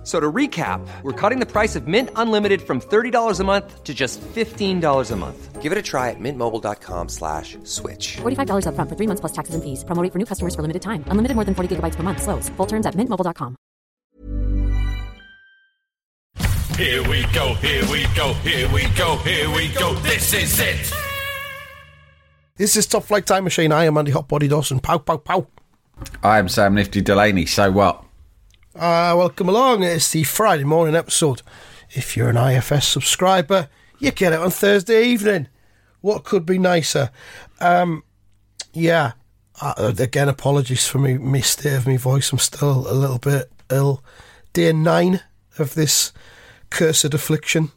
F- So to recap, we're cutting the price of Mint Unlimited from $30 a month to just $15 a month. Give it a try at mintmobile.com slash switch. $45 upfront for three months plus taxes and fees. Promo rate for new customers for limited time. Unlimited more than 40 gigabytes per month. Slows. Full terms at mintmobile.com. Here we go, here we go, here we go, here we go. This is it. This is Top Flight Time Machine. I am Andy Hotbody Dawson. Pow, pow, pow. I am Sam Nifty Delaney. So what? Uh, welcome along. It's the Friday morning episode. If you're an IFS subscriber, you get it on Thursday evening. What could be nicer? Um, yeah. Uh, again, apologies for me, me state of my voice. I'm still a little bit ill. Day nine of this cursed affliction.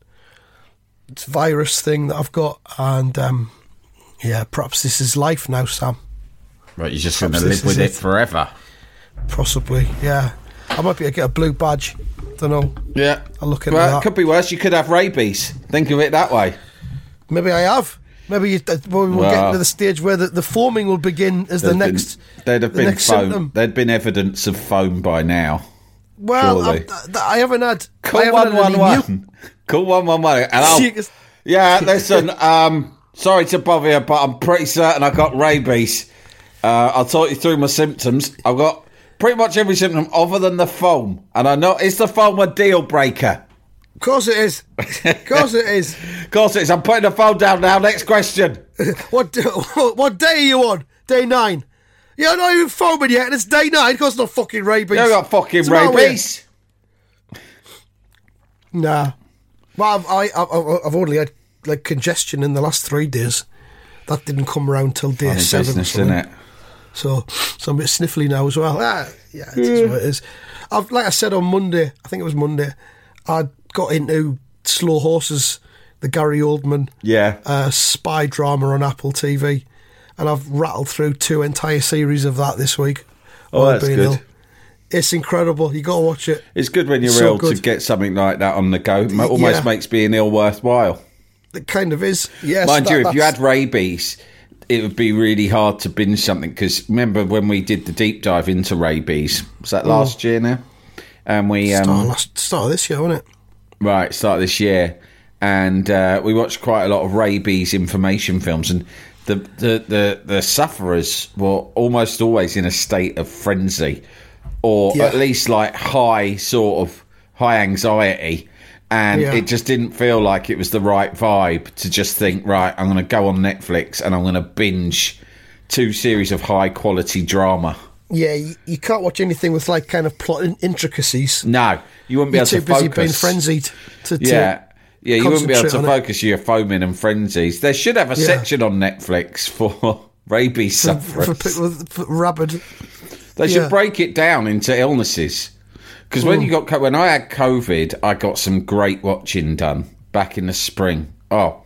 It's virus thing that I've got, and um, yeah, perhaps this is life now, Sam. Right, you're just going to live with it it. forever. Possibly, yeah. I might be able to get a blue badge. Don't know. Yeah. I'll look into well, that. it could be worse. You could have rabies. Think of it that way. Maybe I have. Maybe you, uh, well, we'll get to the stage where the, the foaming will begin as the There'd been- next. there'd have the been next foam. symptom. There'd been evidence of foam by now. Well. I, I haven't had. I Call haven't one had one any one. Call one one one. And I'll, yeah, listen. Um, sorry to bother you, but I'm pretty certain I've got rabies. Uh, I'll talk you through my symptoms. I've got pretty much every symptom other than the foam, and I know it's the foam a deal breaker. Of course it is. Of course it is. Of course, it is. I'm putting the phone down now. Next question. What d- what day are you on? Day nine. You're not even foaming yet, and it's day nine. Of course, not fucking rabies. You got fucking What's the matter with you? rabies. Nah. Well, I've, I, I, I've only had like congestion in the last three days. That didn't come around till day Funny seven. business, isn't it? So, so I'm a bit sniffly now as well. Ah, yeah, it is what it is. I've, like I said on Monday, I think it was Monday, I got into Slow Horses, the Gary Oldman Yeah. uh, spy drama on Apple TV, and I've rattled through two entire series of that this week. Oh, that's good. It's incredible. You got to watch it. It's good when you're So ill to get something like that on the go. It almost Yeah. makes being ill worthwhile. It kind of is. Yes, Mind that- you, if you had rabies, it would be really hard to binge something. Because remember when we did the deep dive into rabies? Was that last year now? And we um, start, last, start of this year, wasn't it? Right, start of this year, and uh, we watched quite a lot of rabies information films, and the, the the the sufferers were almost always in a state of frenzy, or Yeah. at least like high sort of high anxiety, and Yeah. it just didn't feel like it was the right vibe to just think, right, I'm going to go on Netflix and I'm going to binge two series of high quality drama. Yeah, you, you can't watch anything with like kind of plot in- intricacies. No, you wouldn't be You're able too to busy focus. being frenzied to, to Yeah. Yeah, you wouldn't be able to on it. your foaming and frenzies. They should have a Yeah. section on Netflix for rabies for, sufferers. for people with for rabid. they should yeah. break it down into illnesses. Because when you got when I had COVID, I got some great watching done back in the spring. Oh,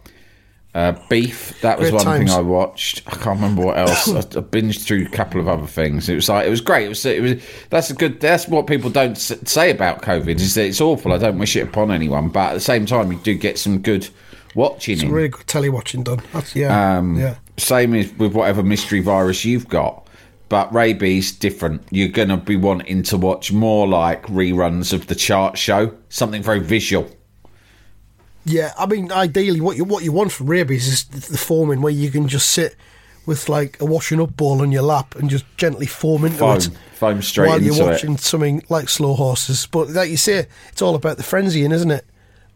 uh, beef. That was Great one thing. I watched. I can't remember what else. I, I binged through a couple of other things. It was like it was great. It was. It was. That's a good. That's what people don't say about COVID is that it's awful. I don't wish it upon anyone, but at the same time, you do get some good watching. in. Really good telly watching done. That's, yeah, Um, yeah. Same as with whatever mystery virus you've got. But rabies different. You're going to be wanting to watch more like reruns of the chart show, something very visual. Yeah, I mean, ideally, what you what you want from rabies is the foaming where you can just sit with like a washing up bowl on your lap and just gently foam into Foam, it foam straight while you're watching it. something like slow horses. But like you say, it's all about the frenzying, isn't it?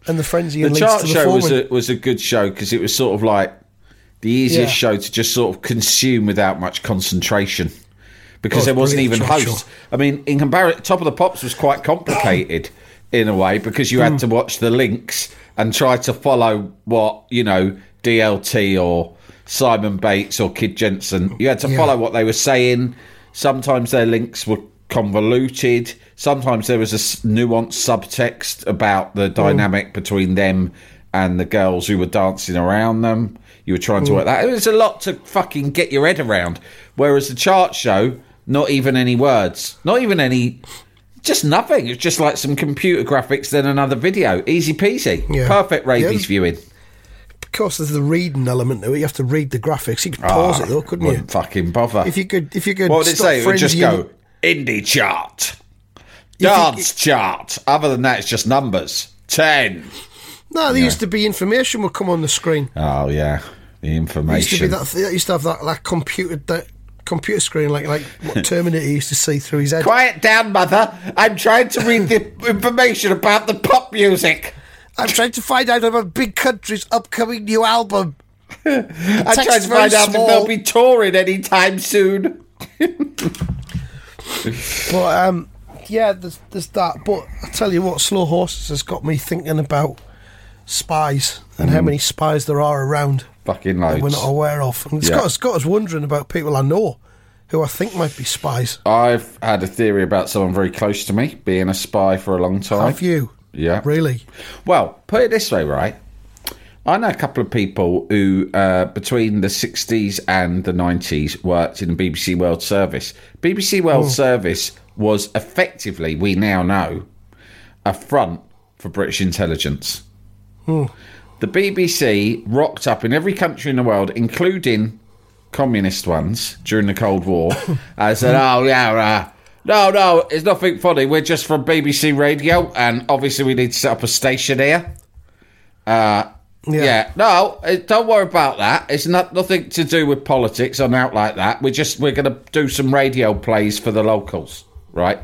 And the frenzying The chart to the show was a, was a good show because it was sort of like the easiest Yeah. show to just sort of consume without much concentration. Because Oh, there wasn't even hosts. I mean, in comparison, Top of the Pops was quite complicated in a way because you Hmm. had to watch the links and try to follow what you know DLT or Simon Bates or Kid Jensen. You had to Yeah. follow what they were saying. Sometimes their links were convoluted. Sometimes there was a nuanced subtext about the dynamic between them and the girls who were dancing around them. You were trying to work that. It was a lot to fucking get your head around. Whereas the chart show, not even any words, not even any Just nothing. It's just like some computer graphics, then another video. Easy peasy. Yeah. Perfect rabies Yeah. viewing. Of course, there's the reading element to it. You have to read the graphics. You could pause Ah, it though, couldn't you? Wouldn't fucking bother. If you could, if you could. what would it say? It would just go indie chart, You dance chart. Other than that, it's just numbers. Ten. No, there used to be information would come on the screen. Oh yeah, the information. used to be that. There used to have that like computer that computer screen, like like what Terminator used to see through his head. Quiet down, mother. I'm trying to read the information about the pop music. I'm trying to find out about Big Country's upcoming new album. I'm Text trying to find out if they'll be touring anytime soon. But um, yeah, there's, there's that. But I tell you what, Slow Horses has got me thinking about spies and how many spies there are around Fucking loads. we're not aware of. And it's Yeah. got, us, got us wondering about people I know who I think might be spies. I've had a theory about someone very close to me being a spy for a long time. Have you? Yeah. Really? Well, put it this way, right? I know a couple of people who, uh, between the 60s and the 90s, worked in the BBC World Service. BBC World Service was effectively, we now know, a front for British intelligence. The BBC rocked up in every country in the world, including communist ones during the Cold War. I said, "Oh yeah, uh, no, no, it's nothing funny. We're just from BBC Radio, and obviously we need to set up a station here." Uh, yeah. no, uh, don't worry about that. It's not nothing to do with politics or out like that. We're just we're going to do some radio plays for the locals, right?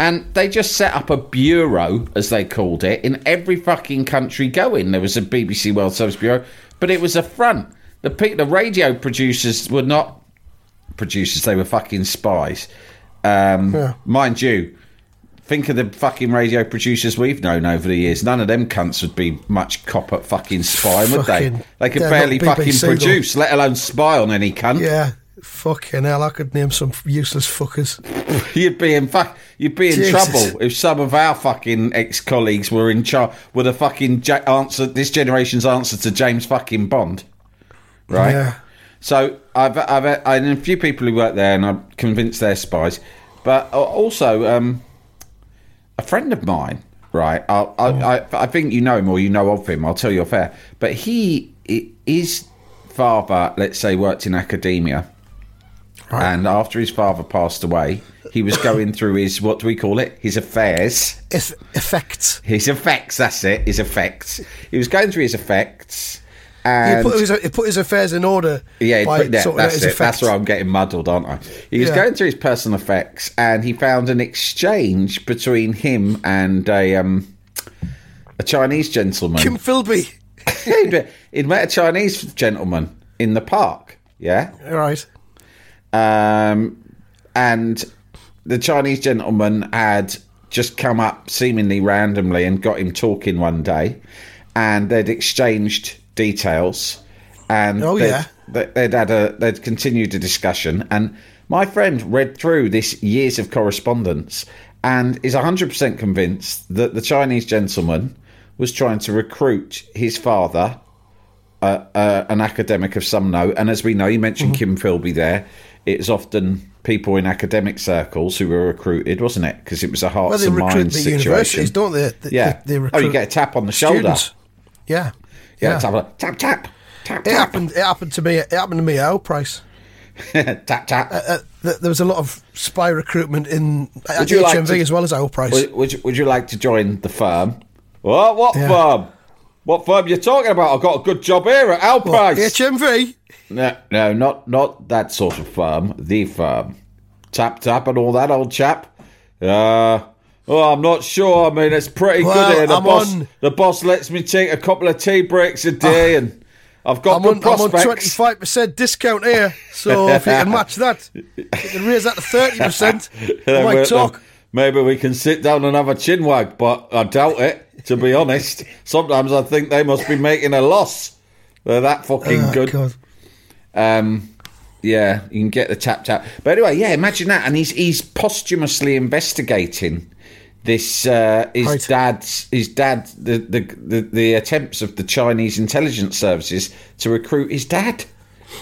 And they just set up a bureau, as they called it, in every fucking country going. There was a BBC World Service bureau, but it was a front. The pe- the radio producers were not producers; they were fucking spies. Um, Yeah. Mind you, think of the fucking radio producers we've known over the years. None of them cunts would be much cop at fucking spying, would they? Fucking- They could they're barely fucking produce, let alone spy on any cunt. Yeah. Fucking hell, I could name some useless fuckers. You'd be in fuck. You'd be in Jesus. trouble if some of our fucking ex colleagues were in charge. Were the fucking ja- answer this generation's answer to James fucking Bond, right? Yeah. So I've I've I know a few people who work there, and I'm convinced they're spies. But uh, also, um, a friend of mine, right? I, I, I, I think you know him or you know of him. I'll tell you off air. But he, his father, let's say, worked in academia, and after his father passed away, he was going through his what do we call it? His affairs. Eff- effects. His effects. That's it. His effects. He was going through his effects. He And put, his, he put his affairs in order. yeah, put- yeah, that's it. That's where I'm getting muddled, aren't I? He was Yeah. going through his personal effects, and he found an exchange between him and a um, a Chinese gentleman. Kim Philby. he'd, he'd met a Chinese gentleman in the park. Yeah, All right. Um, and the Chinese gentleman had just come up seemingly randomly and got him talking one day, and they'd exchanged details, and Oh, they'd, yeah. they- they'd had a they'd continued a discussion, and my friend read through this years of correspondence and is hundred percent convinced that the Chinese gentleman was trying to recruit his father uh, uh, an academic of some note. And as we know, you mentioned Mm-hmm. Kim Philby there. It's often people in academic circles who were recruited, wasn't it? Because it was a hearts Well, they and recruit minds the situation. universities, don't they? They- yeah. they- they oh, you get a tap on the shoulder. Students. Yeah. Yeah, Yeah. tap, tap, tap, tap, It happened. It happened to me. It happened to me at Our Price. tap, tap. Uh, th- there was a lot of spy recruitment in at Would you like to- as well as Our Price. would, would, you, would you like to join the firm? What? What Yeah. firm? What firm you talking about? I've got a good job here at our What, price. HMV. No, no, not not that sort of firm. The firm. Tap tap and all that, old chap. Uh, oh, I'm not sure. I mean, it's pretty Well, good here. The I'm boss, on- the boss lets me take a couple of tea breaks a day, and I've got I'm good on, I'm on twenty five percent discount here. So if you can match that, you can raise that to thirty percent. Might talk. Maybe we can sit down and have a chin wag, but I doubt it. To be honest, sometimes I think they must be making a loss. They're that fucking Oh, good. God. Um, yeah, you can get the tap tap. But anyway, yeah, imagine that, and he's he's posthumously investigating this uh, his Right. dad's his dad the, the the the attempts of the Chinese intelligence services to recruit his dad.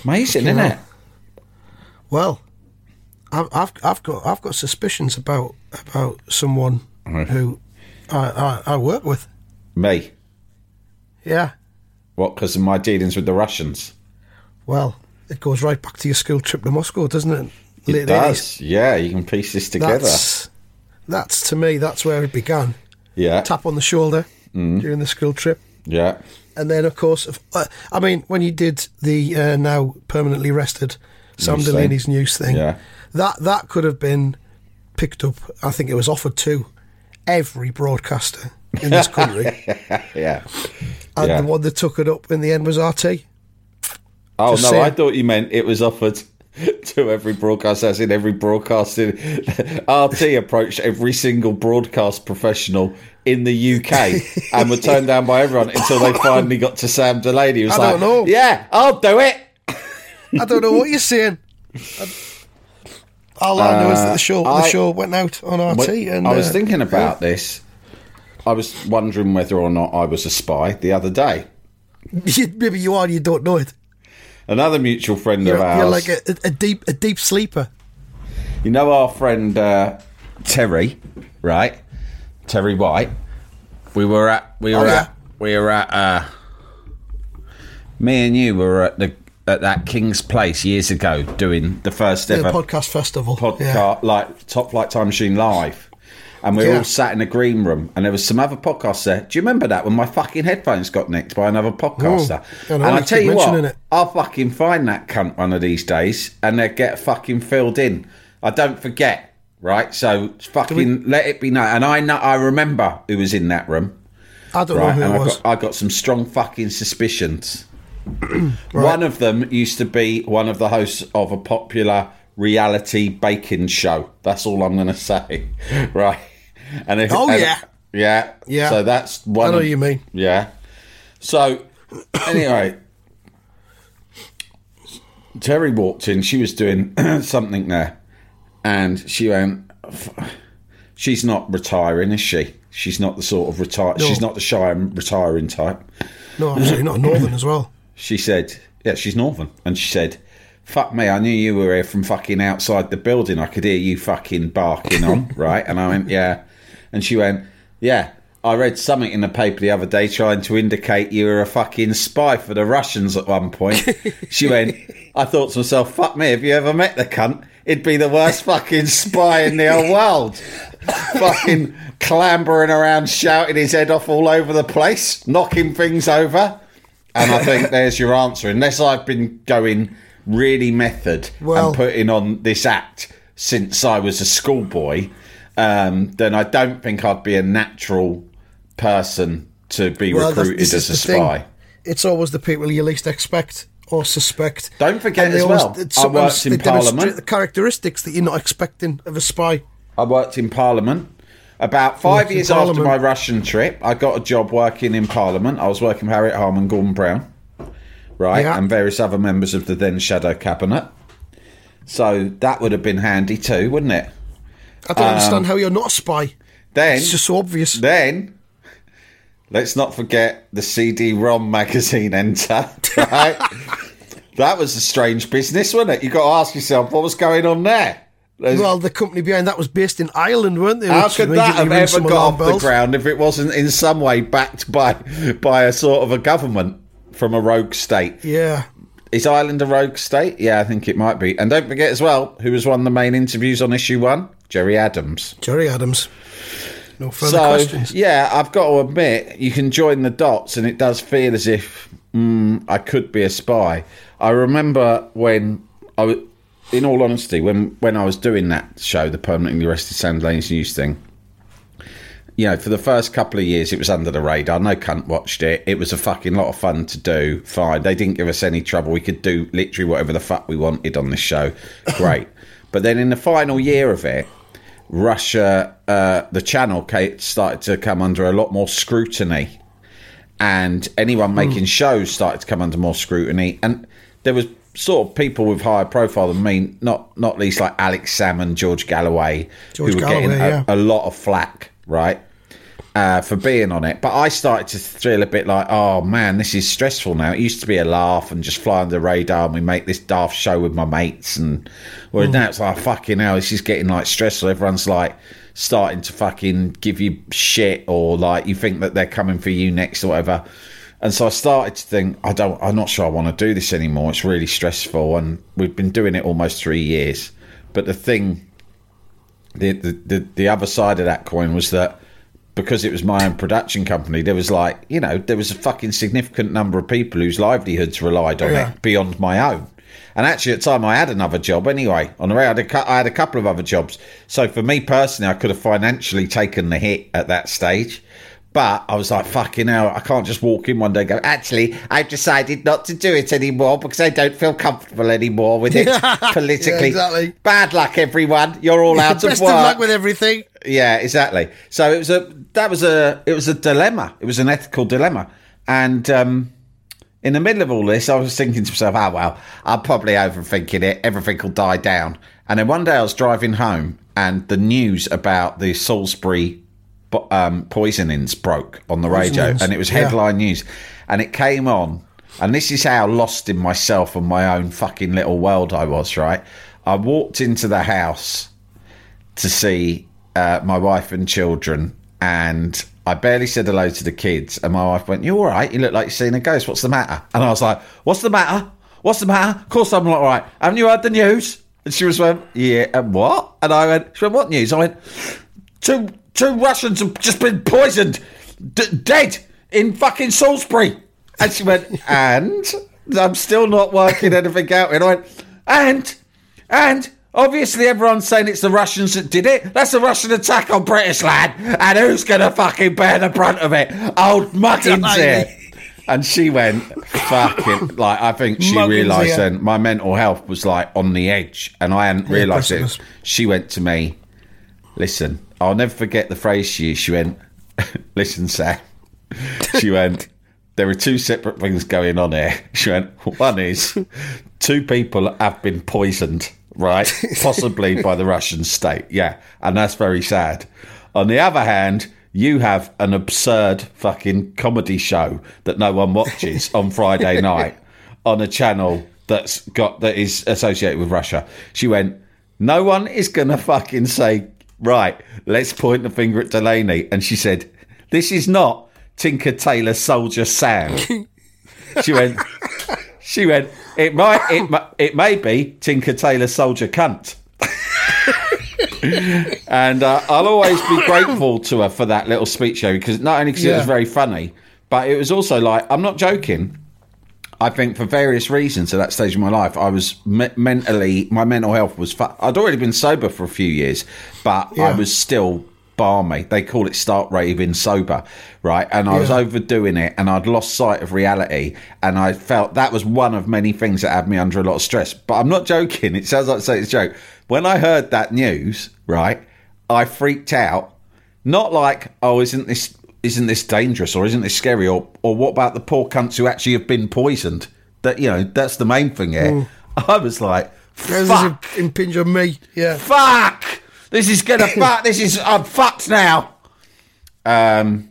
Amazing, isn't it? Well, I've, I've I've got I've got suspicions about about someone who I, I I work with. Me. Yeah. What? Because of my dealings with the Russians. Well, it goes right back to your school trip to Moscow, doesn't it? It Late does. 80s. Yeah, you can piece this together. That's that's to me. That's where it began. yeah. Tap on the shoulder Mm. during the school trip. Yeah. And then, of course, if- uh, I mean, when you did the uh, now permanently rested Sam News thing. Delaney's news thing, Yeah. that that could have been picked up. I think it was offered to every broadcaster in this country, Yeah. and Yeah. the one that took it up in the end was RT. Oh Just no, saying. I thought you meant it was offered to every broadcast, as in every broadcasting. RT approached every single broadcast professional in the UK and were turned down by everyone until they finally got to Sam Delaney. He was I like, don't know. "Yeah, I'll do it." I don't know what you're saying. All I know is that the show the Uh, show went out on RT, and I was uh, thinking about this. I was wondering whether or not I was a spy the other day. maybe you are, you don't know it. Another mutual friend You're, of ours. you're like a, a deep a deep sleeper. You know our friend uh, Terry, right? Terry White. We were at we were Oh, yeah. at we were at uh, me and you were at the at that King's Place years ago doing the first ever podcast festival. podcast Yeah. like Top Flight Time Machine live. And we Yeah. all sat in a green room, and there was some other podcasts there. Do you remember that when my fucking headphones got nicked by another podcaster? And I tell you what, it. I'll fucking find that cunt one of these days, and they get fucking filled in. I don't forget, right? So fucking let it be known. And I know, I remember who was in that room, I don't right? know And who I was. got, I got some strong fucking suspicions. One of them used to be one of the hosts of a popular reality baking show. That's all I'm going to say, right? And if, Oh, and- yeah. yeah, Yeah. So that's one. I know of- you mean. Yeah. So anyway, Terry walked in. She was doing something there, and she went. She's not retiring, is she? She's not the sort of retire. No. She's not the shy and retiring type. No, absolutely not. Northern as well. She said, "Yeah, she's northern," and she said, "Fuck me, I knew you were here from fucking outside the building. I could hear you fucking barking on, right?" And I went, "Yeah," and she went, "Yeah." I read something in the paper the other day trying to indicate you were a fucking spy for the Russians at one point. She went, I thought to myself, fuck me, have you ever met the cunt? It'd be the worst fucking spy in the whole world. fucking clambering around, shouting his head off all over the place, knocking things over. And I think there's your answer. Unless I've been going really method Well- and putting on this act since I was a schoolboy, um, then I don't think I'd be a natural person to be Well, recruited as a the thing. spy. It's always the people you least expect or suspect. Don't forget as always- well, I worked in Parliament. The characteristics that you're not expecting of a spy. I worked in Parliament. About five years after my Russian trip, I got a job working in Parliament. I was working with Harriet Harman, Gordon Brown, right, Yeah. and various other members of the then shadow cabinet. So that would have been handy too, wouldn't it? I don't understand um, how you're not a spy. Then, It's just so obvious. then, let's not forget the CD-ROM magazine enter, right? that was a strange business, wasn't it? You got to ask yourself what was going on there. Well, the company behind that was based in Ireland, weren't they? How could that have ever got off the ground if it wasn't in some way backed by by a sort of a government from a rogue state? Yeah. Is Ireland a rogue state? Yeah, I think it might be. And don't forget as well, who was one of the main interviews on issue one? Gerry Adams. Gerry Adams. No further so questions. yeah, I've got to admit, you can join the dots, and it does feel as if mm, I could be a spy. I remember when I was, in all honesty, when when I was doing that show, the permanently arrested Sam Lane's news thing. You know, for the first couple of years, it was under the radar. No cunt watched it. It was a fucking lot of fun to do. Fine. They didn't give us any trouble. We could do literally whatever the fuck we wanted on this show. Great. but then in the final year of it, Russia, uh, the channel started to come under a lot more scrutiny, and anyone making shows started to come under more scrutiny. And there was sort of people with higher profile than me, not not least like Alex Salmond, George Galloway, George who were Galloway, getting a, yeah. a lot of flack, right? uh, for being on it. But I started to feel a bit like, oh man, this is stressful now. It used to be a laugh and just fly under the radar, and we make this daft show with my mates. And well, now it's like, fucking hell, this is getting like stressful. Everyone's like starting to fucking give you shit, or like you think that they're coming for you next or whatever. And so I started to think, I don't, I'm not sure I want to do this anymore. It's really stressful, and we've been doing it almost three years. But the thing, the the the, the other side of that coin was that because it was my own production company, there was like, you know, there was a fucking significant number of people whose livelihoods relied on Yeah. it beyond my own. And actually, at the time, I had another job anyway. On the way, I had, a, I had a couple of other jobs. So for me personally, I could have financially taken the hit at that stage. But I was like, fucking hell, I can't just walk in one day and go, actually, I've decided not to do it anymore because I don't feel comfortable anymore with it politically. Yeah, exactly. Bad luck, everyone. You're all out of Best of luck with everything. Yeah, exactly. So it was a that was a it was a dilemma. It was an ethical dilemma, and um, in the middle of all this, I was thinking to myself, "Oh well, I'm probably overthinking it. Everything will die down." And then one day I was driving home, and the news about the Salisbury um, poisonings broke on the radio, and it was yeah. headline news, and it came on. And this is how lost in myself and my own fucking little world I was, right? I walked into the house to see uh, my wife and children, and I barely said hello to the kids. And my wife went, "You all right? You look like you're seeing a ghost. What's the matter?" And I was like, "What's the matter? What's the matter? Of course I'm not all right. Haven't you heard the news?" And she was went, "Yeah, and what?" And I went, "She went, what news?" I went, two two Russians have just been poisoned, d- dead in fucking Salisbury." And she went, "And I'm still not working anything out." And I went, "And." And obviously, everyone's saying it's the Russians that did it. That's a Russian attack on British land. And who's going to fucking bear the brunt of it? Old Muggins here. And she went, fucking, like, I think she Muggins realised here. then my mental health was like on the edge. And I hadn't realised it. She went to me, listen, I'll never forget the phrase she used. She went, listen, Sam. She went, there are two separate things going on here. She went, one is two people have been poisoned, right? Possibly by the Russian state. Yeah. And that's very sad. On the other hand, you have an absurd fucking comedy show that no one watches on Friday night on a channel that's got that is associated with Russia. She went, No one is gonna fucking say, right, let's point the finger at Delaney. And she said, This is not Tinker Tailor Soldier Sam. she went she went, It might it it may be Tinker Tailor Soldier Cunt. and uh, I'll always be grateful to her for that little speech show because not only because it was very funny, but it was also like I'm not joking. I think for various reasons at that stage of my life, I was me- mentally, my mental health was. Fu- I'd already been sober for a few years, but I was still barmy. They call it start raving sober, right? And I was Yeah. overdoing it, and I'd lost sight of reality, and I felt that was one of many things that had me under a lot of stress. But I'm not joking. It sounds like it's a joke. When I heard that news, right, I freaked out. Not like, oh, isn't this isn't this dangerous or isn't this scary or or what about the poor cunts who actually have been poisoned? That you know, that's the main thing here. I was like, fuck, a impinge on me. Yeah. fuck, this is gonna fuck. This is I'm fucked now. Um,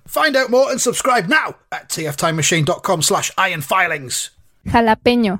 Find out more and subscribe now at tftimemachine.com slash ironfilings. Jalapeño.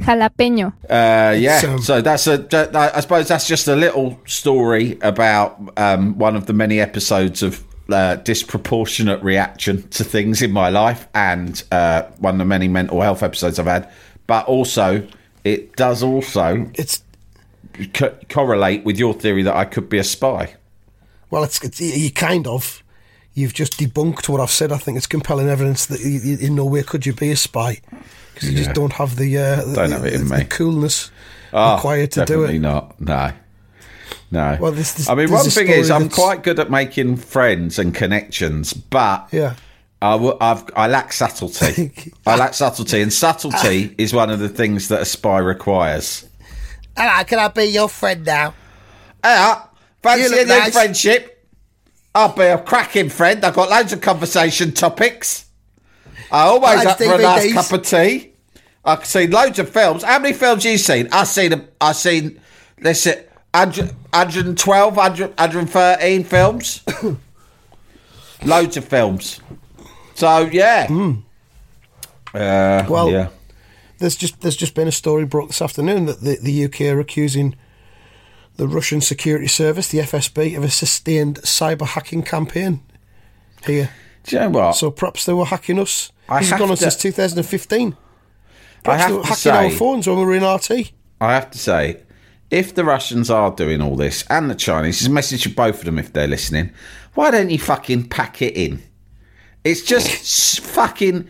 Jalapeño. Uh, yeah, um, so that's a. that- I suppose that's just a little story about um, one of the many episodes of uh, disproportionate reaction to things in my life, and uh, one of the many mental health episodes I've had. But also, it does also It's co- correlate with your theory that I could be a spy. well, it's, it's you kind of. You've just debunked what I've said. I think it's compelling evidence that you, you, in no way could you be a spy because you Yeah. just don't have the uh, the, Don't have it in the, me. the coolness Ah, required to do definitely it. not. No. No. Well, this- this- I mean, there's one thing is, story I'm quite good at making friends and connections, but Yeah. I, w- I've, I lack subtlety. I lack subtlety, and subtlety is one of the things that a spy requires. Hello, can I be your friend now? Yeah, fancy You a new nice. friendship? I'll be a cracking friend. I've got loads of conversation topics. I always up for a nice cup of tea. I've seen loads of films. How many films you seen? I've seen. I've seen. Let's see, 100, 112, 100, 113 films. loads of films. So yeah. Uh, Well, yeah. There's just there's just been a story brought this afternoon that the, the UK are accusing the Russian security service, the FSB, of a sustained cyber hacking campaign here. Do you know what? So perhaps they were hacking us. I this has gone on to- since 2015. I have they were to hacking our say- phones when we were in RT. I have to say, if the Russians are doing all this and the Chinese, it's a message to both of them if they're listening. Why don't you fucking pack it in? It's just fucking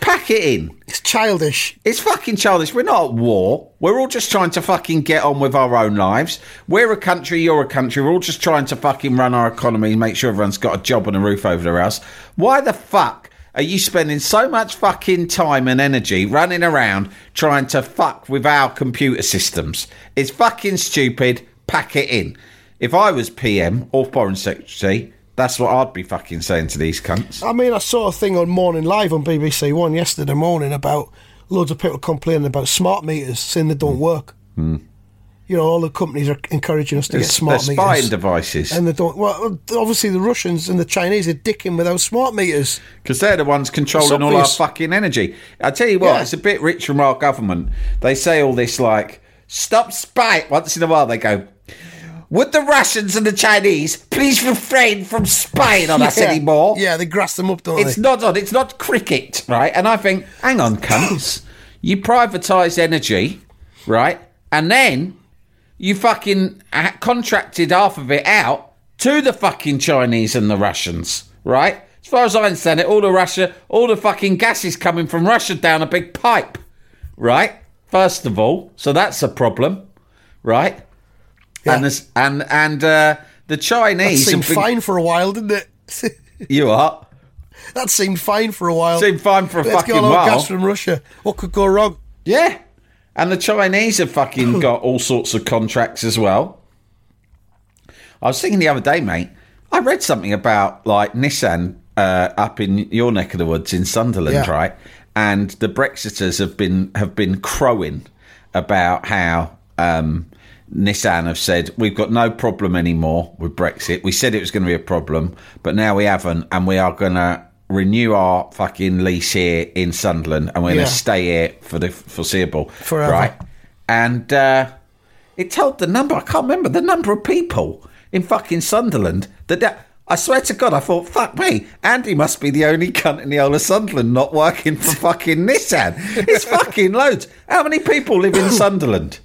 pack it in. It's childish. It's fucking childish. We're not at war. We're all just trying to fucking get on with our own lives. We're a country, you're a country. We're all just trying to fucking run our economy, and make sure everyone's got a job and a roof over their house. Why the fuck are you spending so much fucking time and energy running around trying to fuck with our computer systems? It's fucking stupid. Pack it in. If I was PM or Foreign Secretary, that's what I'd be fucking saying to these cunts. I mean, I saw a thing on Morning Live on BBC One yesterday morning about loads of people complaining about smart meters, saying they don't work. Hmm. You know, all the companies are encouraging us to They're, get smart they're meters. spying devices. and they don't. Well, obviously the Russians and the Chinese are dicking with our smart meters. Because they're the ones controlling all our fucking energy. I tell you what, Yeah. it's a bit rich from our government. They say all this like, stop spying. Once in a while they go, would the Russians and the Chinese please refrain from spying on us anymore? Yeah, they grass them up, don't It's they? not on, it's not cricket, right? And I think, hang on, cunts. you privatise energy, right? And then you fucking uh, contracted half of it out to the fucking Chinese and the Russians, right? As far as I understand it, all the Russia, all the fucking gas is coming from Russia down a big pipe, right? First of all, so that's a problem, right? And this, and and uh, the That Chinese seemed been- fine for a while, didn't it? You are. that seemed fine for a while. Seemed fine for a Let's fucking get all our while. gas from Russia. What could go wrong? Yeah. And the Chinese have fucking got all sorts of contracts as well. I was thinking the other day, mate, I read something about like Nissan uh, up in your neck of the woods in Sunderland, Yeah. right? And the Brexiters have been have been crowing about how um, Nissan have said we've got no problem anymore with Brexit. We said it was going to be a problem, but now we haven't, and we are going to renew our fucking lease here in Sunderland, and we're going to stay here for the foreseeable, Forever. right? And uh, it told the number. I can't remember the number of people in fucking Sunderland that. that I swear to God, I thought, fuck me, Andy must be the only cunt in the whole of Sunderland not working for fucking Nissan. It's fucking loads. How many people live in Sunderland?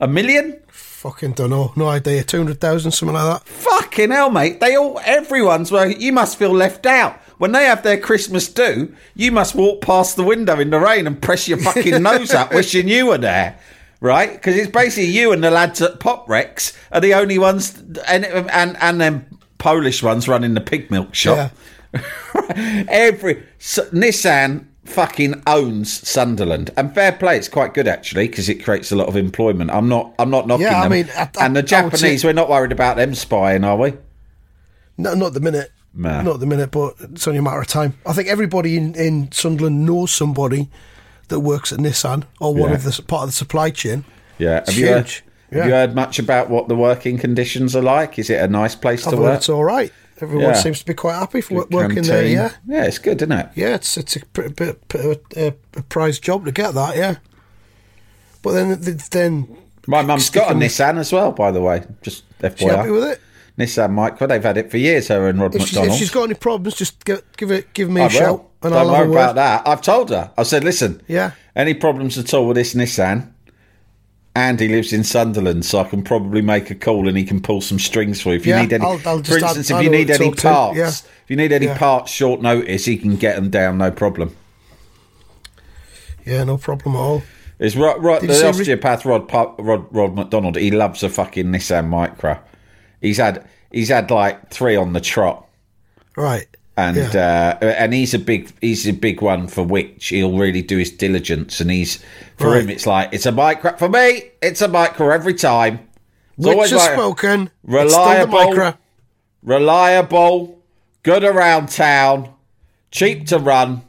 A million? Fucking don't know. No idea. 200,000, something like that. Fucking hell, mate. They all, everyone's well, You must feel left out. When they have their Christmas do, you must walk past the window in the rain and press your fucking nose up, wishing you were there. Right? Because it's basically you and the lads at Pop Recs are the only ones, and and and them Polish ones running the pig milk shop. Yeah. Every so, Nissan fucking owns Sunderland, and fair play. It's quite good actually because it creates a lot of employment. I'm not. I'm not knocking Yeah, I them. mean, I- I- and the I would say- Japanese, we're not worried about them spying, are we? No, not at the minute. Nah. Not at the minute, but it's only a matter of time. I think everybody in, in Sunderland knows somebody that works at Nissan or one Yeah. of the part of the supply chain. Yeah. It's Have you heard, huge. Have you heard much about what the working conditions are like? Is it a nice place I've to work? it's all right. Everyone Yeah. seems to be quite happy for Good working there. Yeah, Yeah, it's good, isn't it? yeah. It's it's a pretty bit, bit a, a prize job to get that. Yeah, but then then My mum's got a Nissan as well, by the way. Just FYI. she happy with it. Nissan Micra. They've had it for years. Her and Rod If she's, McDonald. if she's got any problems, just give, give it give me a I will. shout and Don't I'll worry a about that. I've told her. I said, listen. Yeah. Any problems at all with this Nissan? Andy lives in Sunderland, so I can probably make a call and he can pull some strings for you. If you Yeah, need any, I'll- I'll for instance, add- if you need any parts, yeah. if you need any Yeah. parts short notice, he can get them down, no problem. Yeah, no problem at all. It's Rod, Did the osteopath Rod, Rod Rod McDonald. He loves a fucking Nissan Micra. He's had he's had like three on the trot. Right. And Yeah. uh, and he's a big he's a big one for which he'll really do his diligence and he's for Right. him it's like it's a micro for me it's a micro every time it's Which like spoken. reliable It's still the micro. reliable good around town cheap to run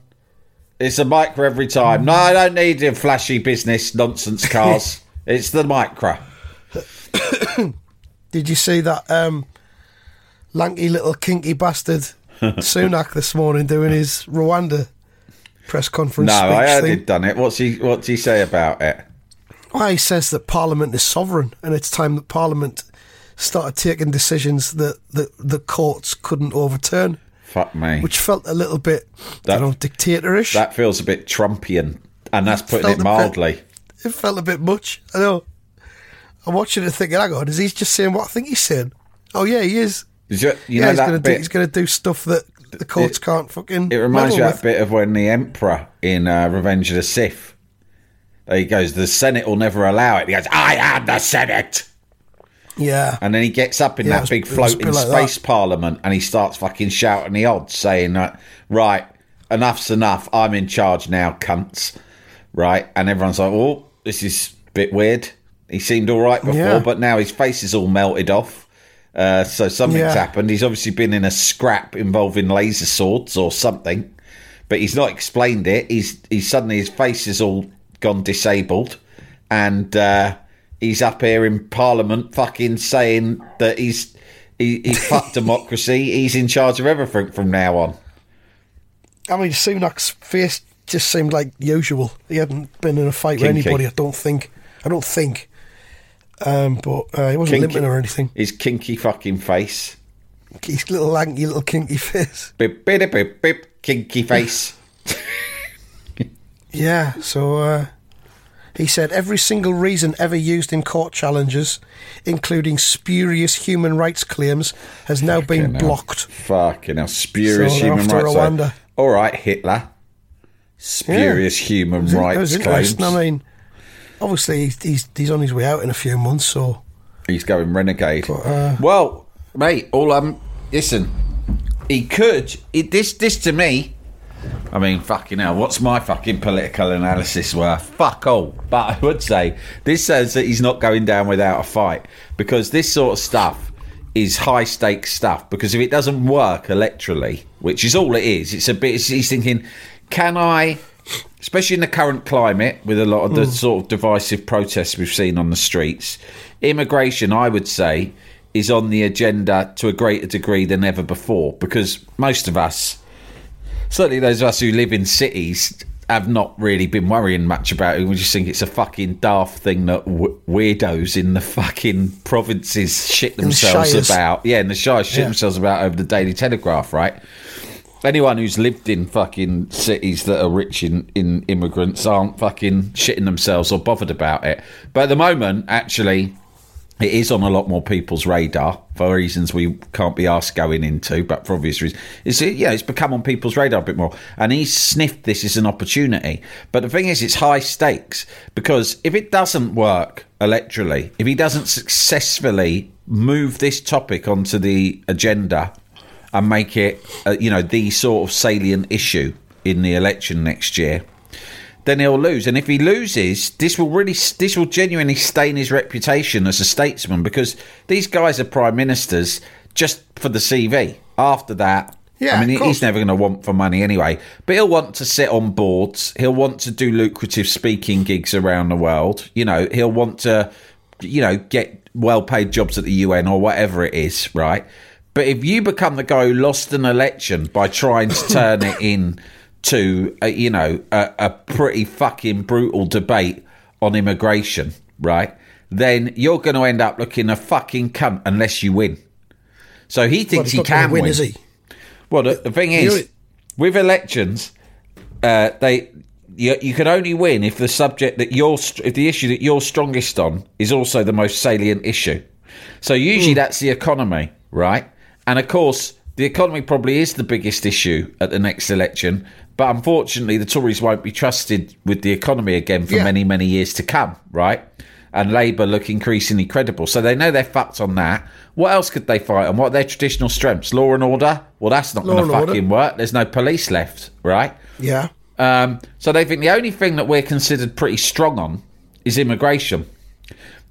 it's a micro every time no I don't need your flashy business nonsense cars it's the micro Did you see that um, lanky little kinky bastard Sunak this morning doing his Rwanda press conference no speech I heard thing? he'd done it what's he what's he say about it Well, he says that Parliament is sovereign, and it's time that Parliament started taking decisions that the, the courts couldn't overturn, fuck me which felt a little bit, That- I don't know, dictatorish. That feels a bit Trumpian, and that's putting Felt it a bit- mildly. it felt a bit much. I know. I'm watching it thinking, hang on, is he just saying what I think he's saying? Oh, yeah, he is. You yeah, know he's that going to do, he's going to do stuff that the courts It- can't fucking. It reminds you of that bit of when the Emperor in uh, Revenge of the Sith. He goes, the Senate will never allow it. He goes, I am the Senate. Yeah. And then he gets up in Yeah, that was- big floating like space that. parliament and he starts fucking shouting the odds, saying, uh, right, enough's enough. I'm in charge now, cunts. Right? And everyone's like, oh, this is a bit weird. He seemed all right before, Yeah. but now his face is all melted off. Uh, so something's Yeah. happened. He's obviously been in a scrap involving laser swords or something, but he's not explained it. He's he's suddenly his face is all gone disabled, and uh, he's up here in Parliament, fucking saying that he's he, he's fucked democracy. He's in charge of everything from now on. I mean, Sunak's face just seemed like usual. He hadn't been in a fight Kinky. with anybody, I don't think. I don't think. Um, but uh, he wasn't Kinky- limping or anything. His kinky fucking face. His little lanky, little kinky face. Bip, bip, bip, bip, kinky face. Yeah, so uh, he said every single reason ever used in court challenges, including spurious human rights claims, has now been hell. blocked. Fucking hell. Spurious So human rights. Rwanda. All right, Hitler. Spurious human rights claims. I mean, obviously he's, he's he's on his way out in a few months, so He's going renegade. uh, well, mate, all um, listen, he could. It, this, this to me. I mean, fucking hell. What's my fucking political analysis worth? Fuck all. But I would say this says that he's not going down without a fight because this sort of stuff is high stakes stuff. Because if it doesn't work electorally, which is all it is, it's a bit. He's thinking, can I? Especially in the current climate with a lot of the mm. sort of divisive protests we've seen on the streets, immigration, I would say, is on the agenda to a greater degree than ever before because most of us, certainly those of us who live in cities, have not really been worrying much about it. We just think it's a fucking daft thing that w- weirdos in the fucking provinces shit themselves shires. about. Yeah, and the Shire shit Yeah. themselves about over the Daily Telegraph, right? Anyone who's lived in fucking cities that are rich in, in immigrants aren't fucking shitting themselves or bothered about it. But at the moment, actually, it is on a lot more people's radar for reasons we can't be asked going into, but for obvious reasons. It's, yeah, it's become on people's radar a bit more. And he's sniffed this as an opportunity. But the thing is, it's high stakes because if it doesn't work electorally, if he doesn't successfully move this topic onto the agenda and make it, uh, you know, the sort of salient issue in the election next year, then he'll lose. And if he loses, this will really, this will genuinely stain his reputation as a statesman because these guys are prime ministers just for the CV. After that, Yeah, I mean, of he- course. he's never going to want for money anyway. But he'll want to sit on boards. He'll want to do lucrative speaking gigs around the world. You know, he'll want to, you know, get well-paid jobs at the UN or whatever it is, right? But if you become the guy who lost an election by trying to turn it in to, a, you know, a, a pretty fucking brutal debate on immigration, right? Then you're going to end up looking a fucking cunt unless you win. So he thinks he's he can win, win. is he? Well, the, the thing You know is, with elections, uh, they you, you can only win if the subject that you're if the issue that you're strongest on is also the most salient issue. So usually that's the economy, right? And of course, the economy probably is the biggest issue at the next election. But unfortunately, the Tories won't be trusted with the economy again for Yeah. many, many years to come, right? And Labour look increasingly credible. So they know they're fucked on that. What else could they fight on? What are their traditional strengths? Law and order? Well, that's not going to fucking work. There's no police left, right? Yeah. Um, so they think the only thing that we're considered pretty strong on is immigration,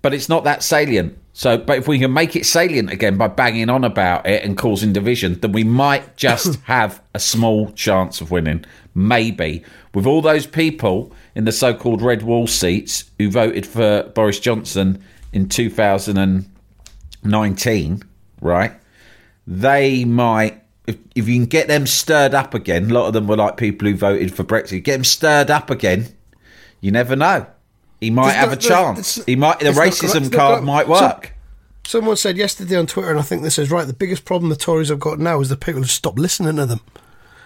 but it's not that salient. So, but if we can make it salient again by banging on about it and causing division, then we might just have a small chance of winning. Maybe with all those people in the so-called red wall seats who voted for Boris Johnson in 2019, right? They might. If, if you can get them stirred up again, a lot of them were like people who voted for Brexit. Get them stirred up again. You never know. He might have no- a chance. He might. The racism not card might So- work. Someone said yesterday on Twitter, and I think this is right. The biggest problem the Tories have got now is the people who stop listening to them.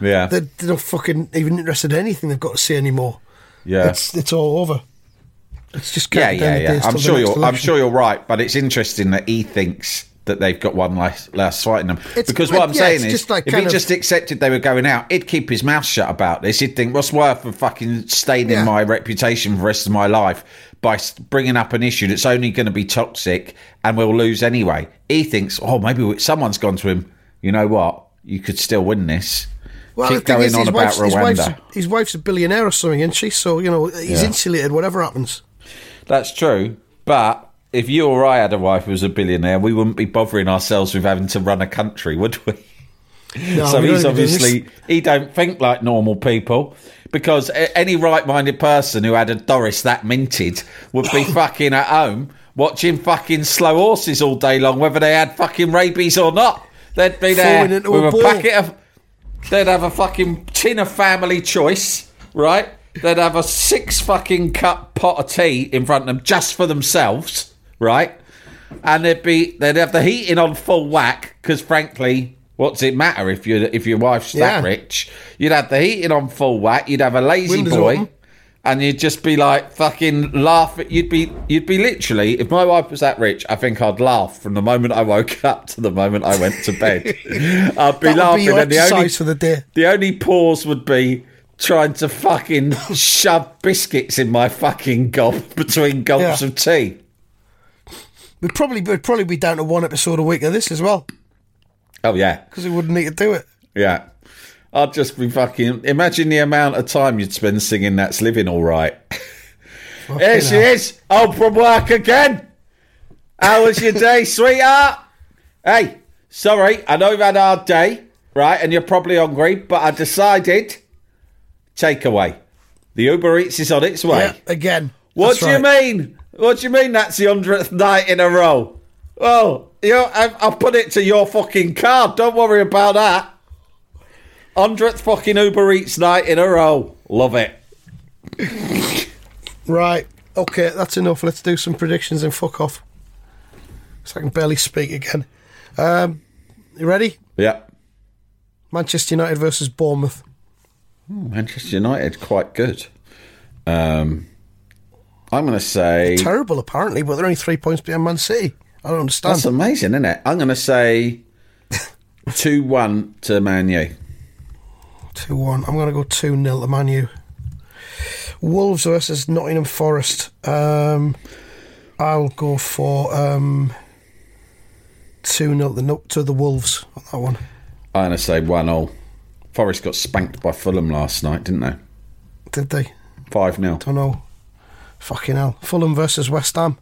yeah. They're, they're not fucking even interested in anything they've got to say anymore. yeah. It's it's all over. It's just yeah, yeah, yeah. I'm sure you're. I'm sure you're right, but it's interesting that he thinks that they've got one last, last fight in them. It's- because what I'm yeah, saying is, like if he of- just accepted they were going out, he'd keep his mouth shut about this. He'd think, "What's worth of fucking staining Yeah. my reputation for the rest of my life by bringing up an issue that's only going to be toxic and we'll lose anyway?" He thinks, "Oh, maybe someone's gone to him. You know what? You could still win this." Well, keep the thing going is, on his about wife's, his, wife's, his wife's a billionaire or something, isn't she? So you know he's Yeah. insulated. Whatever happens. That's true, but if you or I had a wife who was a billionaire, we wouldn't be bothering ourselves with having to run a country, would we? No, so he's don't even do this. obviously he don't think like normal people because any right-minded person who had a Doris that minted would be fucking at home watching fucking slow horses all day long, whether they had fucking rabies or not. They'd be there with a a, ball. packet of. They'd have a fucking tin of family choice, right? They'd have a six fucking cup pot of tea in front of them just for themselves, right? And they'd be they'd have the heating on full whack because frankly, what's it matter if you if your wife's that Yeah. rich? You'd have the heating on full whack. You'd have a lazy Windows boy. open. And you'd just be like fucking laugh. You'd be, you'd be literally. If my wife was that rich, I think I'd laugh from the moment I woke up to the moment I went to bed. I'd be That would laughing, be your and the only for the day. the only pause would be trying to fucking shove biscuits in my fucking gob between gulps Yeah. of tea. We'd probably we'd probably be down to one episode a week of this as well Oh yeah, because we wouldn't need to do it. yeah. I'd just be fucking. Imagine the amount of time you'd spend singing "That's Living All Right." Here she hell. is, home from work again. How was your day, sweetheart? Hey, sorry, I know you've had a hard day, right? And you're probably hungry, but I decided takeaway. The Uber Eats is on its way. Yeah, again. What do you mean? What do you mean that's the hundredth night in a row? Well, you know, I, I'll put it to your fucking card. Don't worry about that. Hundredth fucking Uber Eats night in a row. Love it. Right. Okay, that's enough. Let's do some predictions and fuck off. So I can barely speak again. Um, you ready? Yeah. Manchester United versus Bournemouth. Manchester United, quite good. Um, I'm going to say Terrible, apparently, but they're only three points behind Man City. I don't understand. that's amazing, isn't it? I'm going to say two one to Man U. 2 1. I'm going to go 2 0 to Man U. Wolves versus Nottingham Forest. Um, I'll go for um, 2 0 to, the- to the Wolves on that one. I'm going to say one all Forest got spanked by Fulham last night, didn't they? Did they? 5 0. Don't know. Fucking hell. Fulham versus West Ham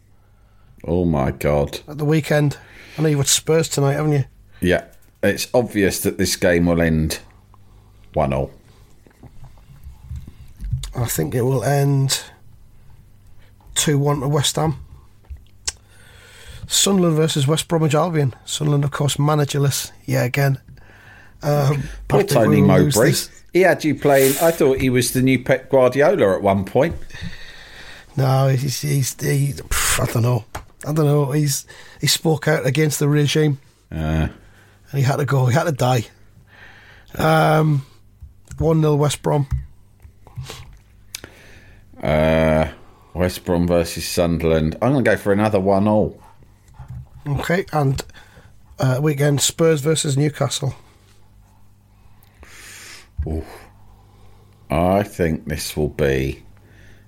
Oh my God. at the weekend. I know you've got Spurs tonight, haven't you? Yeah. It's obvious that this game will end 1 0. I think it will end 2 1 to West Ham. Sunderland versus West Bromwich Albion. Sunderland, of course, managerless. Yeah, again. Um, Poor Tony Mowbray. He had you playing. I thought he was the new Pep Guardiola at one point. No, he's, he's he, I don't know. I don't know. He's he spoke out against the regime Uh, and he had to go. He had to die. Um, one 0 West Brom. uh, West Brom versus Sunderland. I'm going to go for another 1 0. Okay, and uh, weekend Spurs versus Newcastle. I think this will be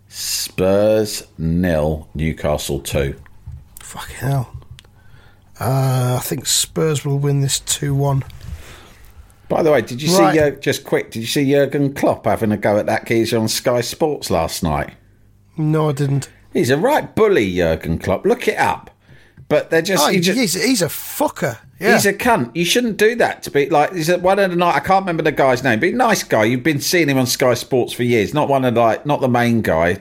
Spurs nil, Newcastle 2. Fucking hell. Uh, I think Spurs will win this two one. By the way, did you Right. see, uh, just quick, did you see Jurgen Klopp having a go at that geezer on Sky Sports last night? No, I didn't. He's a right bully, Jurgen Klopp. Look it up. But they're just, Oh, he just he's, he's a fucker. Yeah. He's a cunt. You shouldn't do that to be like. He's a, one of the night. I can't remember the guy's name, but nice guy. You've been seeing him on Sky Sports for years. Not one of the, like, not the main guy,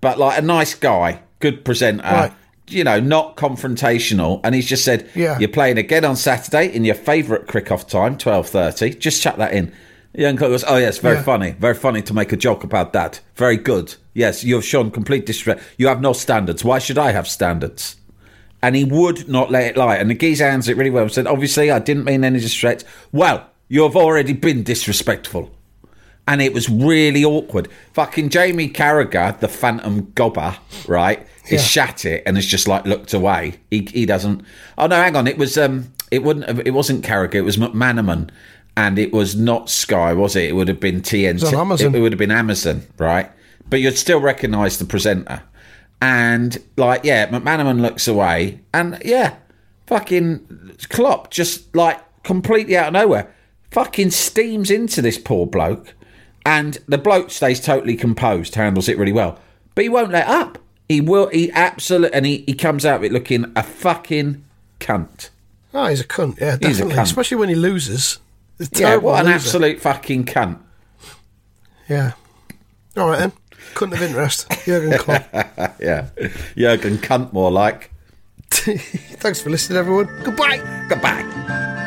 but like a nice guy, good presenter. Right. You know, not confrontational. And he's just said, Yeah. "You're playing again on Saturday in your favourite crick-off time, twelve thirty. Just chuck that in." Jurgen Klopp goes, "Oh yes, very Yeah. funny, very funny to make a joke about that. Very good. Yes, you have shown complete disrespect. You have no standards. Why should I have standards?" And he would not let it lie. And the geezer answered it really well. and Said, "Obviously, I didn't mean any disrespect." Well, you have already been disrespectful, and it was really awkward. Fucking Jamie Carragher, the Phantom Gobber, right, is shat it and has just like looked away. He he doesn't. Oh no, hang on. It was um, it wouldn't. Have, it wasn't Carragher. It was McManaman. And it was not Sky, was it? It would have been TNT. was on Amazon. It, it would have been Amazon, right? But you'd still recognise the presenter. And like, yeah, McManaman looks away, and yeah, fucking Klopp just like completely out of nowhere, fucking steams into this poor bloke, and the bloke stays totally composed, handles it really well, but he won't let up. He will. He absolutely, and he, he comes out of it looking a fucking cunt. Oh, he's a cunt. Yeah, He's a definitely. cunt. Especially when he loses. Yeah, what an loser. absolute fucking cunt. Yeah. All right then. Couldn't have interest. Jurgen Klopp. Yeah, Jurgen cunt more like. Thanks for listening, everyone. Goodbye. Goodbye.